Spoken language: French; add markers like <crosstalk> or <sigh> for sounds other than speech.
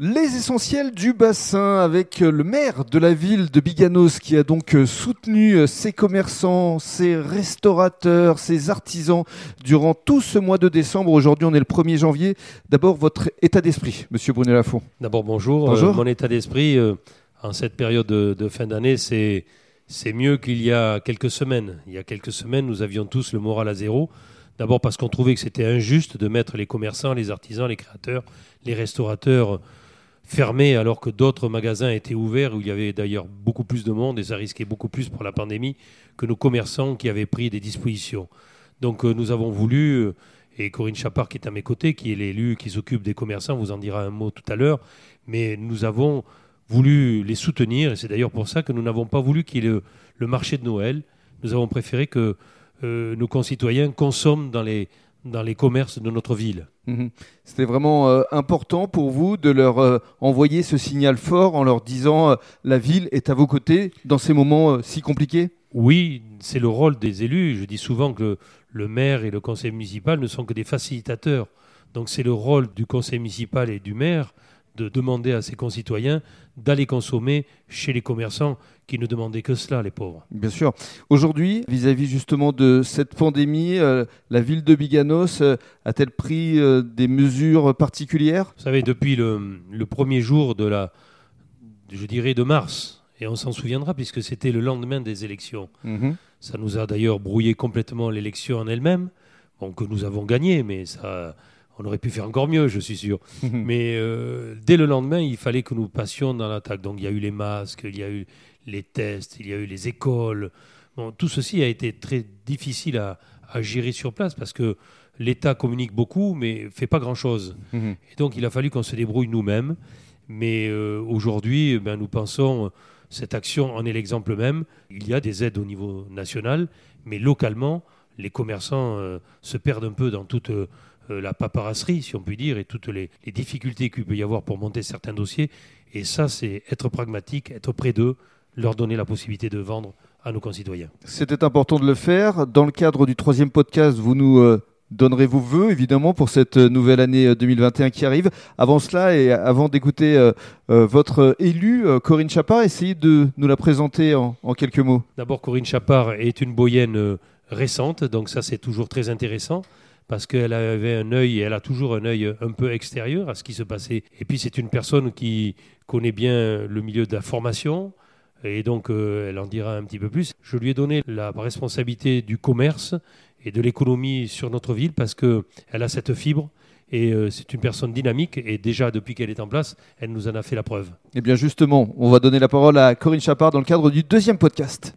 Les essentiels du bassin avec le maire de la ville de Biganos qui a donc soutenu ses commerçants, ses restaurateurs, ses artisans durant tout ce mois de décembre. Aujourd'hui, on est le 1er janvier. D'abord, votre état d'esprit, monsieur Brunet Lafont. D'abord, bonjour. Bonjour. Euh, mon état d'esprit euh, en cette période de, de fin d'année, c'est, c'est mieux qu'il y a quelques semaines. Il y a quelques semaines, nous avions tous le moral à zéro. D'abord parce qu'on trouvait que c'était injuste de mettre les commerçants, les artisans, les créateurs, les restaurateurs fermés alors que d'autres magasins étaient ouverts où il y avait d'ailleurs beaucoup plus de monde et ça risquait beaucoup plus pour la pandémie que nos commerçants qui avaient pris des dispositions. Donc euh, nous avons voulu, euh, et Corinne Chapard qui est à mes côtés, qui est l'élu qui s'occupe des commerçants, vous en dira un mot tout à l'heure, mais nous avons voulu les soutenir et c'est d'ailleurs pour ça que nous n'avons pas voulu qu'il y ait le, le marché de Noël. Nous avons préféré que euh, nos concitoyens consomment dans les, dans les commerces de notre ville. Mhm. C'était vraiment euh, important pour vous de leur euh, envoyer ce signal fort en leur disant euh, la ville est à vos côtés dans ces moments si compliqués? Oui, c'est le rôle des élus. Je dis souvent que le, le maire et le conseil municipal ne sont que des facilitateurs. Donc c'est le rôle du conseil municipal et du maire de demander à ses concitoyens d'aller consommer chez les commerçants qui ne demandaient que cela, les pauvres. Bien sûr. Aujourd'hui, vis-à-vis justement de cette pandémie, euh, la ville de Biganos euh, a-t-elle pris euh, des mesures particulières? Vous savez, depuis le, le premier jour de la, je dirais, de mars, et on s'en souviendra puisque c'était le lendemain des élections, Mhm. Ça nous a d'ailleurs brouillé complètement l'élection en elle-même, bon, que nous avons gagné, mais ça, on aurait pu faire encore mieux, je suis sûr. <laughs> Mais euh, dès le lendemain, il fallait que nous passions dans l'attaque. Donc il y a eu les masques, il y a eu les tests, il y a eu les écoles. Bon, tout ceci a été très difficile à, à gérer sur place parce que l'État communique beaucoup, mais fait pas grand-chose. <laughs> Mhm. Et donc, il a fallu qu'on se débrouille nous-mêmes. Mais euh, aujourd'hui, ben, nous pensons, cette action en est l'exemple même. Il y a des aides au niveau national, mais localement, les commerçants euh, se perdent un peu dans toute euh, la paperasserie, si on peut dire, et toutes les, les difficultés qu'il peut y avoir pour monter certains dossiers. Et ça, c'est être pragmatique, être près d'eux, leur donner la possibilité de vendre à nos concitoyens. C'était important de le faire. Dans le cadre du troisième podcast, vous nous euh, donnerez vos voeux, évidemment, pour cette euh, nouvelle année euh, 2021 qui arrive. Avant cela, et avant d'écouter euh, euh, votre élu, euh, Corinne Chapard, essayez de nous la présenter en, en quelques mots. D'abord, Corinne Chapard est une boyenne euh, récente, donc ça c'est toujours très intéressant parce qu'elle avait un œil, elle a toujours un œil un peu extérieur à ce qui se passait. Et puis c'est une personne qui connaît bien le milieu de la formation, et donc euh, elle en dira un petit peu plus. Je lui ai donné la responsabilité du commerce et de l'économie sur notre ville parce que elle a cette fibre. Et euh, c'est une personne dynamique et déjà depuis qu'elle est en place, elle nous en a fait la preuve. Eh bien justement, on va donner la parole à Corinne Chapard dans le cadre du deuxième podcast.